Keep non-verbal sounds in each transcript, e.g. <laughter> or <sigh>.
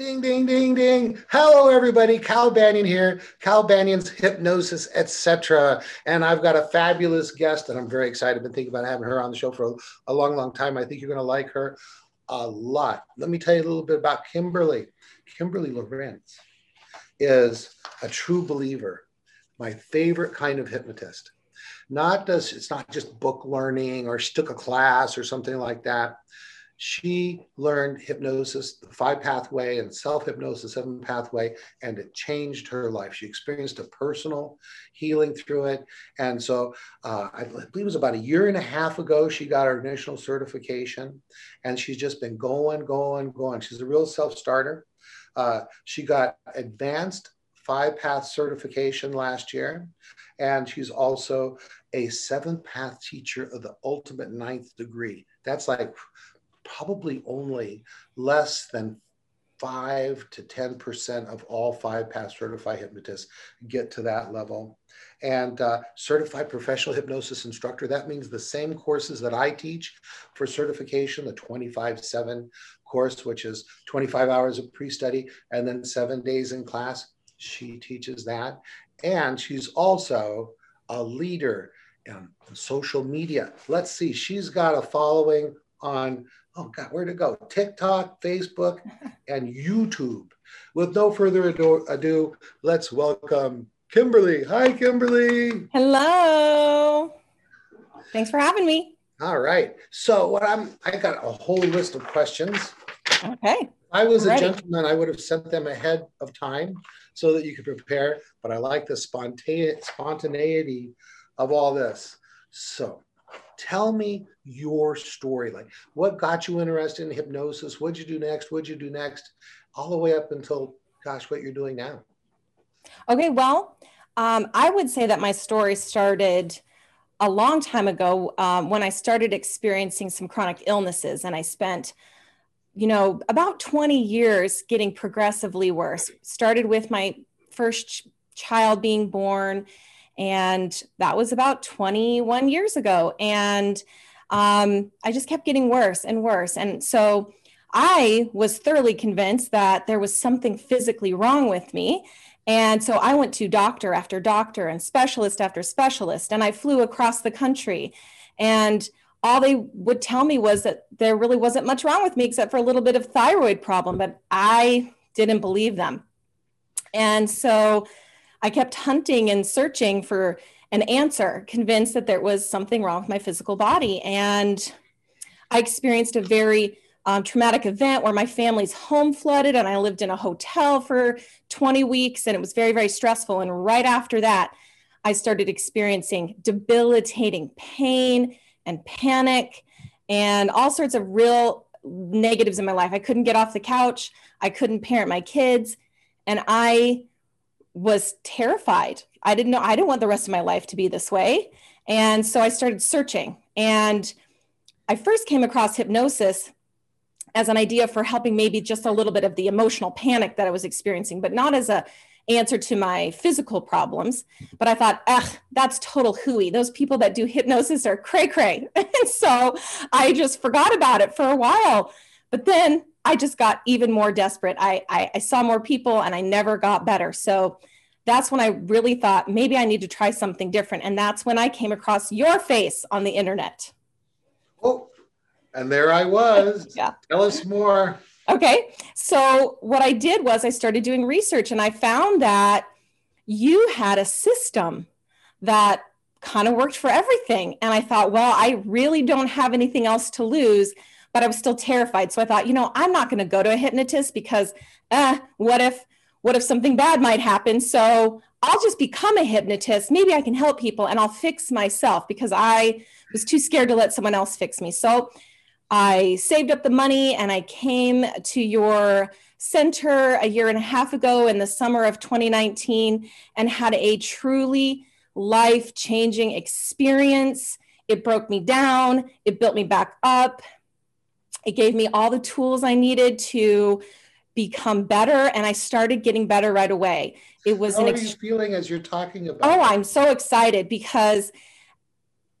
Ding, ding, ding, ding. Hello, everybody. Cal Banyan here. Cal Banyan's Hypnosis, etc. And I've got a fabulous guest that I'm very excited. I've been thinking about having her on the show for a, long, long time. I think you're going to like her a lot. Let me tell you a little bit about Kimberly. Kimberly Lorenz is a true believer, my favorite kind of hypnotist. Not does it's not just book learning or she took a class or something like that she learned hypnosis, the five pathway and self hypnosis, seven pathway, and it changed her life. She experienced a personal healing through it. And so uh, I believe it was about a year and a half ago, she got her initial certification and she's just been going, going, going. She's a real self starter. Uh, she got advanced five path certification last year. And she's also a seventh path teacher of the ultimate ninth degree. That's like probably only less than five to 10% of all five path certified hypnotists get to that level. And uh, certified professional hypnosis instructor, that means the same courses that I teach for certification, the 25 7 course, which is 25 hours of pre study and then seven days in class. She teaches that. And she's also a leader in social media. Let's see, she's got a following on oh God, where to go? TikTok, Facebook, <laughs> and YouTube. With no further ado, let's welcome Kimberly. Hi, Kimberly. Hello. Thanks for having me. All right. So what I'm I got a whole list of questions. Okay. If I was a gentleman, I would have sent them ahead of time so that you could prepare, but I like the spontaneity of all this. So tell me your story. Like what got you interested in hypnosis? What'd you do next? What'd you do next? All the way up until, gosh, what you're doing now. Okay, well, um, I would say that my story started a long time ago um, when I started experiencing some chronic illnesses, and I spent, you know, about 20 years getting progressively worse. Started with my first child being born, and that was about 21 years ago. And um, I just kept getting worse and worse. And so I was thoroughly convinced that there was something physically wrong with me. And so I went to doctor after doctor and specialist after specialist, and I flew across the country. And all they would tell me was that there really wasn't much wrong with me except for a little bit of thyroid problem, but I didn't believe them. And so I kept hunting and searching for an answer, convinced that there was something wrong with my physical body. And I experienced a very um, traumatic event where my family's home flooded and I lived in a hotel for 20 weeks and it was very, very stressful. And right after that, I started experiencing debilitating pain and panic and all sorts of real negatives in my life. I couldn't get off the couch, I couldn't parent my kids, and I was terrified. I didn't know, I didn't want the rest of my life to be this way. And so I started searching. And I first came across hypnosis as an idea for helping maybe just a little bit of the emotional panic that I was experiencing, but not as a answer to my physical problems. But I thought, ugh, that's total hooey. Those people that do hypnosis are cray cray. <laughs> and so I just forgot about it for a while. But then I just got even more desperate. I, I, I saw more people and I never got better. So that's when I really thought maybe I need to try something different. And that's when I came across your face on the internet. Oh, and there I was. <laughs> yeah. Tell us more. Okay. So, what I did was I started doing research and I found that you had a system that kind of worked for everything. And I thought, well, I really don't have anything else to lose but I was still terrified. So I thought, you know, I'm not going to go to a hypnotist because, eh, what if, what if something bad might happen? So I'll just become a hypnotist. Maybe I can help people and I'll fix myself because I was too scared to let someone else fix me. So I saved up the money and I came to your center a year and a half ago in the summer of 2019 and had a truly life changing experience. It broke me down, it built me back up. It gave me all the tools I needed to become better, and I started getting better right away. It was How an ex- are you feeling as you're talking about? Oh, I'm so excited because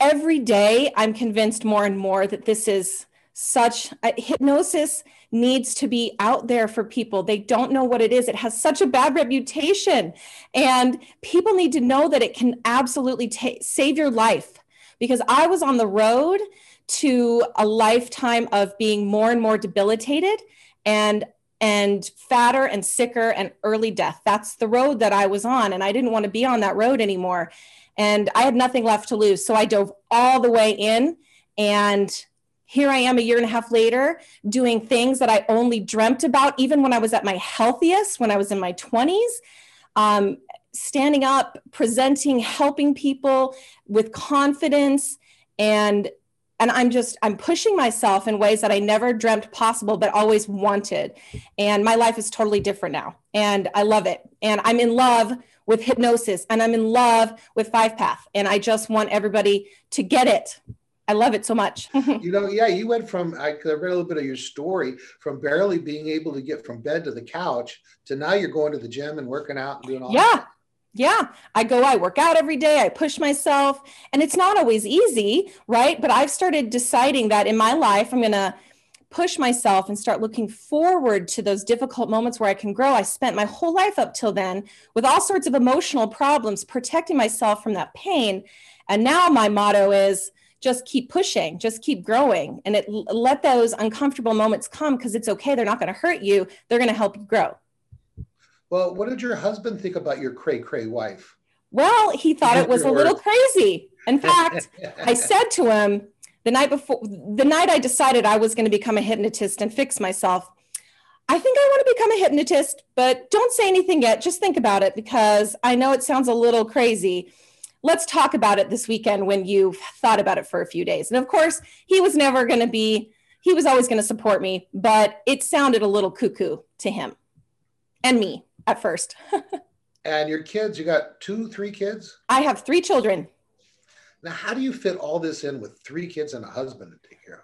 every day I'm convinced more and more that this is such uh, hypnosis needs to be out there for people. They don't know what it is. It has such a bad reputation. And people need to know that it can absolutely ta- save your life. Because I was on the road to a lifetime of being more and more debilitated and and fatter and sicker and early death. That's the road that I was on. And I didn't want to be on that road anymore. And I had nothing left to lose. So I dove all the way in. And here I am a year and a half later doing things that I only dreamt about, even when I was at my healthiest, when I was in my 20s. Um, standing up, presenting, helping people with confidence and and i'm just i'm pushing myself in ways that i never dreamt possible but always wanted. And my life is totally different now. And i love it. And i'm in love with hypnosis and i'm in love with five path. And i just want everybody to get it. I love it so much. <laughs> You know yeah you went from i read a little bit of your story from barely being able to get from bed to the couch to now you're going to the gym and working out and doing all yeah. that yeah, I go, I work out every day, I push myself, and it's not always easy, right? But I've started deciding that in my life, I'm going to push myself and start looking forward to those difficult moments where I can grow. I spent my whole life up till then with all sorts of emotional problems, protecting myself from that pain. And now my motto is just keep pushing, just keep growing, and it, let those uncomfortable moments come because it's okay. They're not going to hurt you, they're going to help you grow. Well, what did your husband think about your cray cray wife? Well, he thought it was a little crazy. In <laughs> fact, I said to him the night before, the night I decided I was going to become a hypnotist and fix myself, I think I want to become a hypnotist, but don't say anything yet. Just think about it because I know it sounds a little crazy. Let's talk about it this weekend when you've thought about it for a few days. And of course, he was never going to be, he was always going to support me, but it sounded a little cuckoo to him and me at first. <laughs> and your kids, you got two, three kids? I have three children. Now, how do you fit all this in with three kids and a husband to take care of?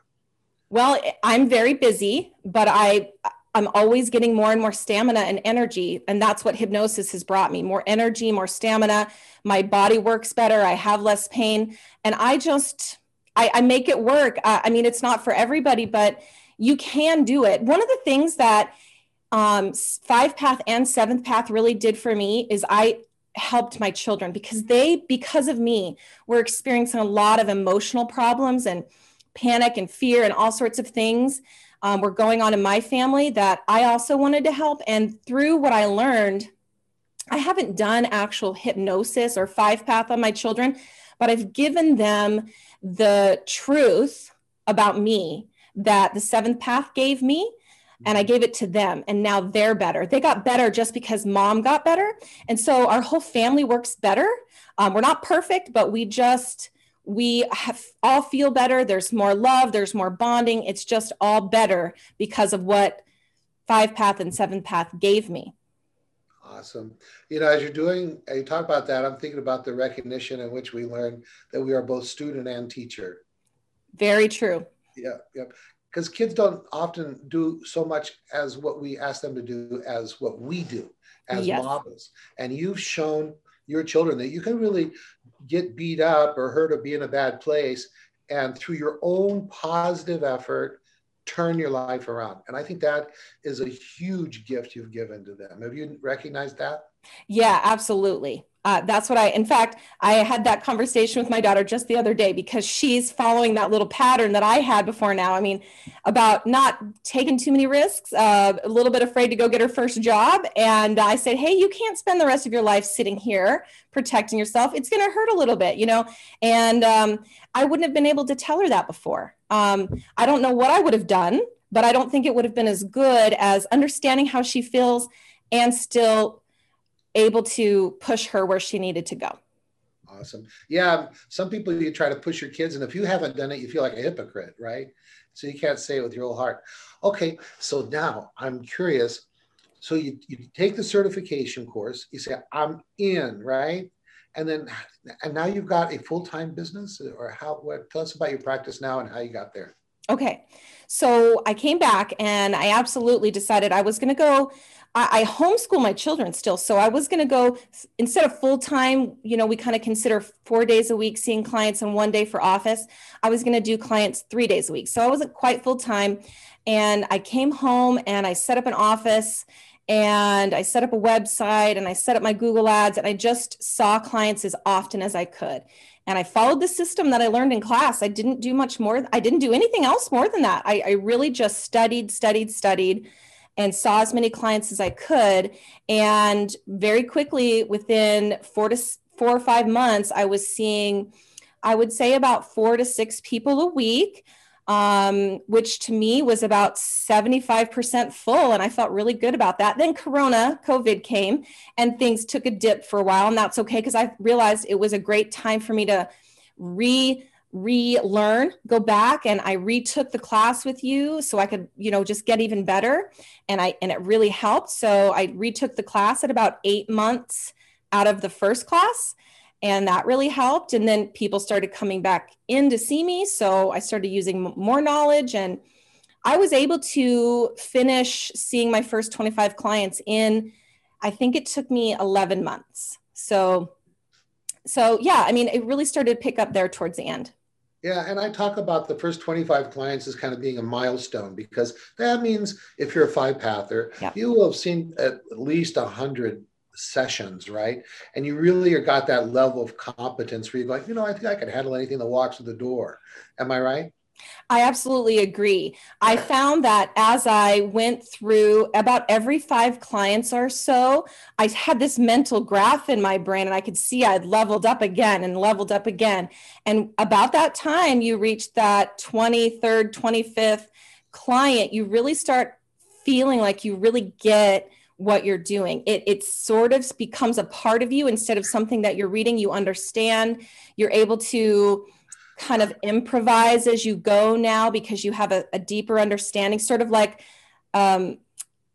Well, I'm very busy, but I I'm always getting more and more stamina and energy. And that's what hypnosis has brought me more energy, more stamina. My body works better. I have less pain. And I just, I, I make it work. I, I mean, it's not for everybody, but you can do it. One of the things that um, five path and seventh path really did for me is I helped my children because they, because of me, were experiencing a lot of emotional problems and panic and fear and all sorts of things um, were going on in my family that I also wanted to help. And through what I learned, I haven't done actual hypnosis or five path on my children, but I've given them the truth about me that the seventh path gave me and I gave it to them and now they're better. They got better just because mom got better. And so our whole family works better. Um, we're not perfect, but we just, we have all feel better. There's more love, there's more bonding. It's just all better because of what five path and seven path gave me. Awesome. You know, as you're doing, you talk about that, I'm thinking about the recognition in which we learn that we are both student and teacher. Very true. Yeah, yeah because kids don't often do so much as what we ask them to do as what we do as yes. models. And you've shown your children that you can really get beat up or hurt or be in a bad place and through your own positive effort turn your life around and i think that is a huge gift you've given to them have you recognized that yeah absolutely uh, that's what I, in fact, I had that conversation with my daughter just the other day because she's following that little pattern that I had before now. I mean, about not taking too many risks, uh, a little bit afraid to go get her first job. And I said, Hey, you can't spend the rest of your life sitting here protecting yourself. It's going to hurt a little bit, you know? And um, I wouldn't have been able to tell her that before. Um, I don't know what I would have done, but I don't think it would have been as good as understanding how she feels and still able to push her where she needed to go. Awesome. Yeah. Some people you try to push your kids, and if you haven't done it, you feel like a hypocrite, right? So you can't say it with your whole heart. Okay. So now I'm curious. So you, you take the certification course, you say, I'm in, right? And then, and now you've got a full time business, or how, what, tell us about your practice now and how you got there. Okay. So I came back and I absolutely decided I was going to go I, I homeschool my children still. So I was going to go instead of full time, you know, we kind of consider four days a week seeing clients and one day for office. I was going to do clients three days a week. So I wasn't quite full time. And I came home and I set up an office and I set up a website and I set up my Google ads and I just saw clients as often as I could. And I followed the system that I learned in class. I didn't do much more. I didn't do anything else more than that. I, I really just studied, studied, studied and saw as many clients as I could. And very quickly, within four to four or five months, I was seeing, I would say, about four to six people a week. Um, which to me was about 75% full. And I felt really good about that. Then Corona, COVID came and things took a dip for a while. And that's okay because I realized it was a great time for me to re relearn go back and i retook the class with you so i could you know just get even better. And i and it really helped. So i retook the class at about eight months out of the first class and that really helped. And then people started coming back in to see me so i started using more knowledge. And i was able to finish seeing my first 25 clients in i think it took me 11 months. So so yeah i mean it really started to pick up there towards the end yeah, and I talk about the first 25 clients as kind of being a milestone because that means if you're a five pather, yeah. you will have seen at least 100 sessions, right? And you really got that level of competence where you're like, you know, I think I can handle anything that walks through the door. Am I right? I absolutely agree. I found that as I went through about every five clients or so, I had this mental graph in my brain and I could see I'd leveled up again and leveled up again. And about that time, you reach that 23rd, 25th client, you really start feeling like you really get what you're doing. It, it sort of becomes a part of you instead of something that you're reading, you understand, you're able to kind of improvise as you go now because you have a, a deeper understanding, sort of like um,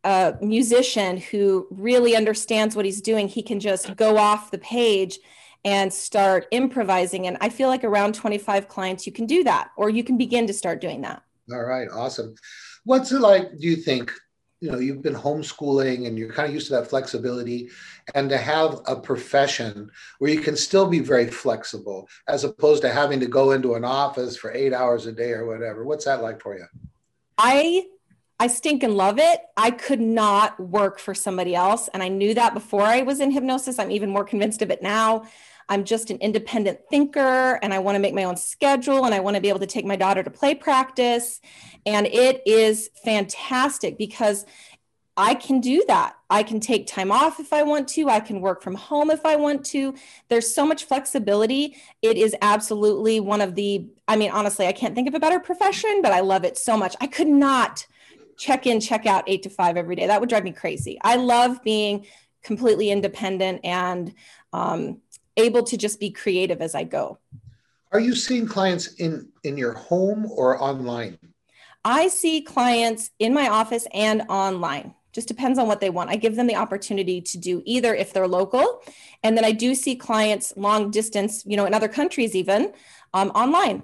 a musician who really understands what he's doing. He can just go off the page and start improvising. And I feel like around 25 clients, you can do that, or you can begin to start doing that. All right, awesome. What's it like, do you think, you know you've been homeschooling and you're kind of used to that flexibility and to have a profession where you can still be very flexible as opposed to having to go into an office for eight hours a day or whatever. What's that like for you? I i stink and love it. I could not work for somebody else and i knew that before i was in hypnosis. I'm even more convinced of it now I'm just an independent thinker and I want to make my own schedule and I want to be able to take my daughter to play practice. And it is fantastic because I can do that. I can take time off if I want to. I can work from home if I want to. There's so much flexibility. It is absolutely one of the, I mean, honestly, I can't think of a better profession, but I love it so much. I could not check in, check out eight to five every day. That would drive me crazy. I love being completely independent and um, able to just be creative as I go. Are you seeing clients in in your home or online? I see clients in my office and online. Just depends on what they want. I give them the opportunity to do either if they're local, and then I do see clients long distance, you know, in other countries even um, online.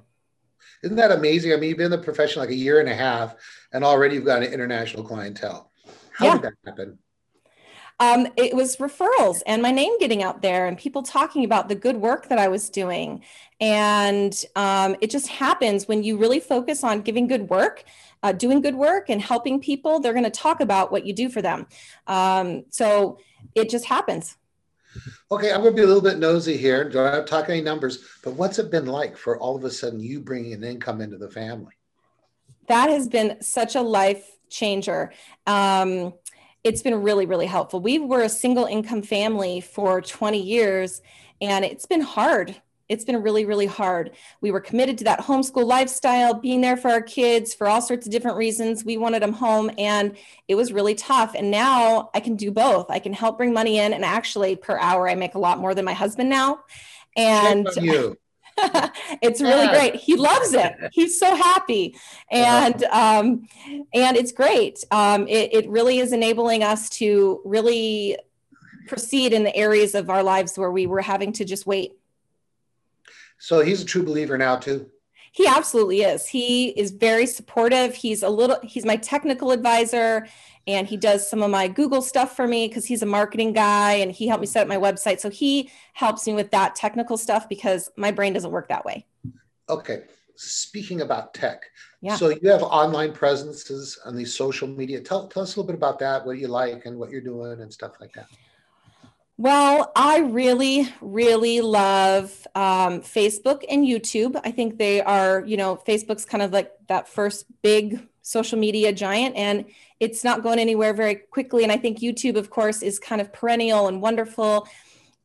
Isn't that amazing? I mean, you've been in the profession like a year and a half, and already you've got an international clientele. How yeah. did that happen? Um, it was referrals and my name getting out there and people talking about the good work that I was doing. And um, it just happens when you really focus on giving good work, uh, doing good work, and helping people, they're going to talk about what you do for them. Um, so it just happens. Okay, I'm going to be a little bit nosy here. Don't have to talk any numbers, but what's it been like for all of a sudden you bringing an income into the family? That has been such a life changer. Um, it's been really, really helpful. We were a single income family for 20 years, and it's been hard. It's been really, really hard. We were committed to that homeschool lifestyle, being there for our kids for all sorts of different reasons. We wanted them home, and it was really tough. And now I can do both. I can help bring money in, and actually, per hour, I make a lot more than my husband now. And you. <laughs> it's really great. He loves it. <laughs> He's so happy, and um, and it's great. Um, it, it really is enabling us to really proceed in the areas of our lives where we were having to just wait. So he's a true believer now too. He absolutely is. He is very supportive. He's a little, he's my technical advisor and he does some of my Google stuff for me because he's a marketing guy and he helped me set up my website. So he helps me with that technical stuff because my brain doesn't work that way. Okay. Speaking about tech, yeah. so you have online presences on these social media. Tell, tell us a little bit about that, what you like and what you're doing and stuff like that. Well, I really, really love um, Facebook and YouTube. I think they are, you know, Facebook's kind of like that first big social media giant, and it's not going anywhere very quickly. And I think YouTube, of course, is kind of perennial and wonderful.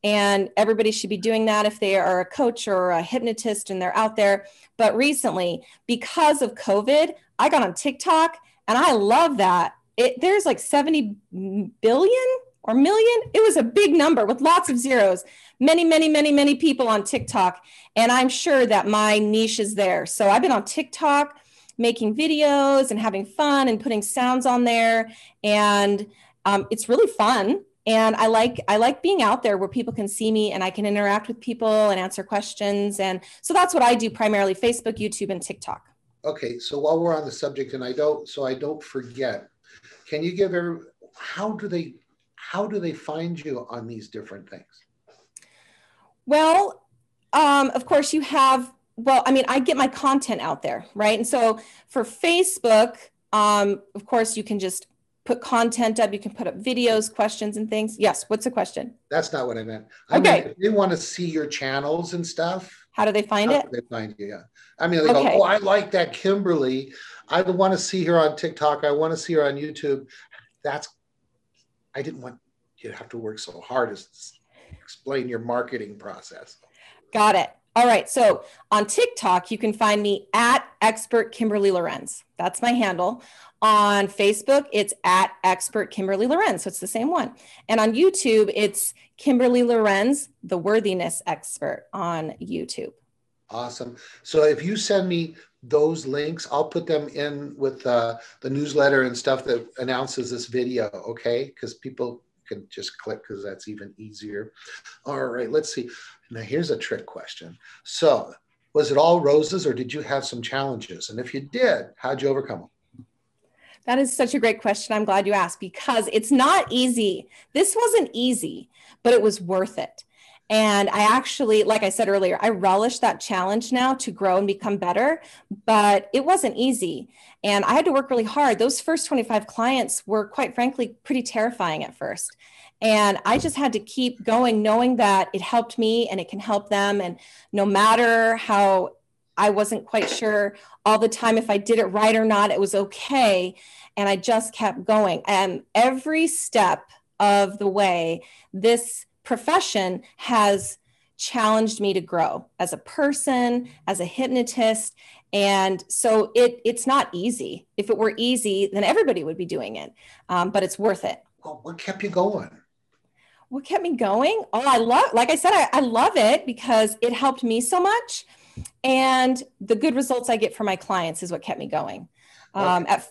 And everybody should be doing that if they are a coach or a hypnotist and they're out there. But recently, because of COVID, I got on TikTok and I love that. It, there's like 70 billion or million. It was a big number with lots of zeros. Many, many, many, many people on TikTok. And I'm sure that my niche is there. So I've been on TikTok making videos and having fun and putting sounds on there. And um, it's really fun. And I like I like being out there where people can see me and I can interact with people and answer questions. And so that's what I do primarily: Facebook, YouTube, and TikTok. Okay, so while we're on the subject, and I don't, so I don't forget, can you give every how do they how do they find you on these different things? Well, um, of course, you have, well, I mean, I get my content out there, right? And so for Facebook, um, of course, you can just put content up. You can put up videos, questions, and things. Yes. What's the question? That's not what I meant. I okay. mean, if they want to see your channels and stuff. How do they find it? they find you? Yeah. I mean, they okay. go, "Oh, I like that Kimberly. I want to see her on TikTok. I want to see her on YouTube." That's I didn't want you to have to work so hard to explain your marketing process. Got it. All right. So on TikTok, you can find me at expert Kimberly Lorenz. That's my handle. On Facebook, it's at expert Kimberly Lorenz. So it's the same one. And on YouTube, it's Kimberly Lorenz, the worthiness expert on YouTube. Awesome. So if you send me those links, I'll put them in with uh, the newsletter and stuff that announces this video, okay? Because people can just click because that's even easier. All right, let's see. Now here's a trick question. So was it all roses or did you have some challenges? And if you did, how'd you overcome them? That is such a great question. I'm glad you asked because it's not easy. This wasn't easy, but it was worth it. And I actually, like I said earlier, I relish that challenge now to grow and become better, but it wasn't easy. And I had to work really hard. Those first 25 clients were, quite frankly, pretty terrifying at first. And I just had to keep going, knowing that it helped me and it can help them. And no matter how I wasn't quite sure all the time if I did it right or not, it was okay. And I just kept going. And every step of the way, this profession has challenged me to grow as a person, as a hypnotist. And so it, it's not easy. If it were easy, then everybody would be doing it, um, but it's worth it. Well, what kept you going? What kept me going? Oh, I love, like I said, I, I love it because it helped me so much. And the good results I get from my clients is what kept me going. Um, at, at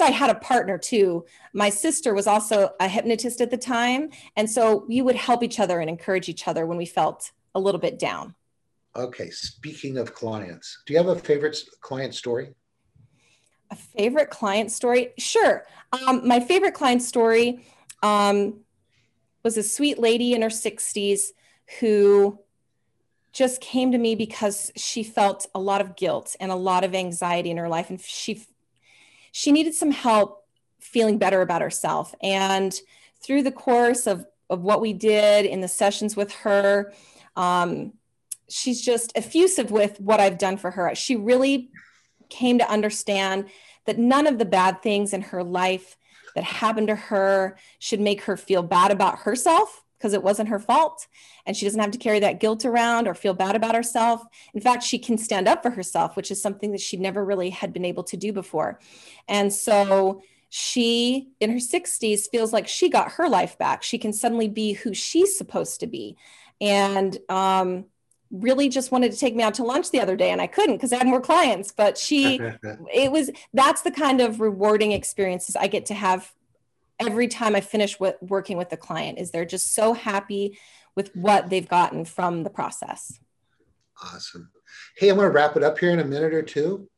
first I had a partner too. My sister was also a hypnotist at the time. And so we would help each other and encourage each other when we felt a little bit down. Okay. Speaking of clients, do you have a favorite client story? A favorite client story? Sure. Um, my favorite client story um, was a sweet lady in her 60s who just came to me because she felt a lot of guilt and a lot of anxiety in her life. And she she needed some help feeling better about herself. And through the course of, of what we did in the sessions with her, um, she's just effusive with what I've done for her. She really came to understand that none of the bad things in her life that happened to her should make her feel bad about herself because it wasn't her fault. And she doesn't have to carry that guilt around or feel bad about herself. In fact, she can stand up for herself, which is something that she never really had been able to do before. And so she, in her 60s, feels like she got her life back. She can suddenly be who she's supposed to be. And, um, really just wanted to take me out to lunch the other day and I couldn't because I had more clients but she <laughs> it was that's the kind of rewarding experiences I get to have every time I finish with working with the client is they're just so happy with what they've gotten from the process. Awesome. Hey, I'm going to wrap it up here in a minute or two.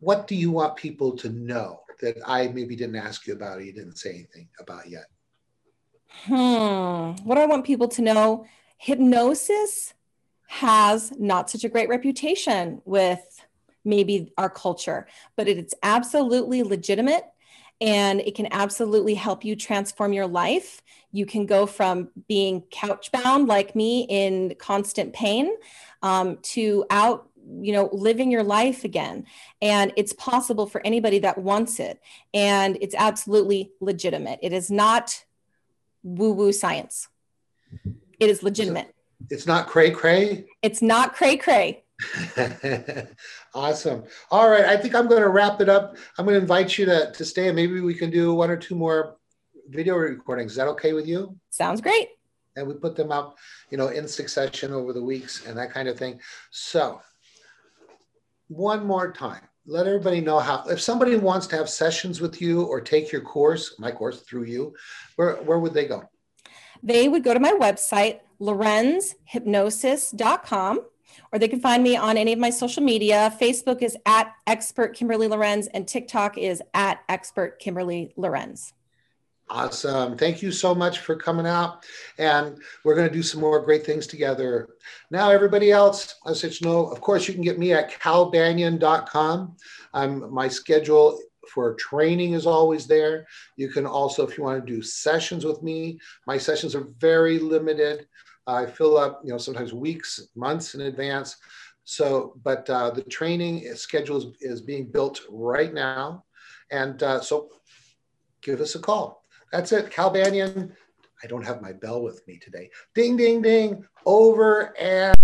What do you want people to know that I maybe didn't ask you about or you didn't say anything about yet? Hmm. What do I want people to know? Hypnosis has not such a great reputation with maybe our culture, but it's absolutely legitimate and it can absolutely help you transform your life. You can go from being couch bound like me in constant pain um, to out you know living your life again. And it's possible for anybody that wants it and it's absolutely legitimate. It is not woo woo science. It is legitimate. it's not cray cray it's not cray cray <laughs> awesome. All right. I think I'm going to wrap it up. I'm going to invite you to, to stay and maybe we can do one or two more video recordings. Is that okay with you? Sounds great. And we put them up, you know, in succession over the weeks and that kind of thing. So, one more time, let everybody know how, if somebody wants to have sessions with you or take your course, my course through you, where, where would they go? They would go to my website, lorenzhypnosis.com or they can find me on any of my social media. Facebook is at expert Kimberly Lorenz and TikTok is at expert Kimberly Lorenz. Awesome. Thank you so much for coming out. And we're going to do some more great things together. Now, everybody else, said, you know, of course, you can get me at calbanyan.com. I'm, my schedule for training is always there. You can also, if you want to do sessions with me, my sessions are very limited. I fill up, you know, sometimes weeks, months in advance. So, but uh, the training schedule is, is, being built right now. And uh, so give us a call. That's it. Cal Banyan. I don't have my bell with me today. Ding, ding, ding. Over and.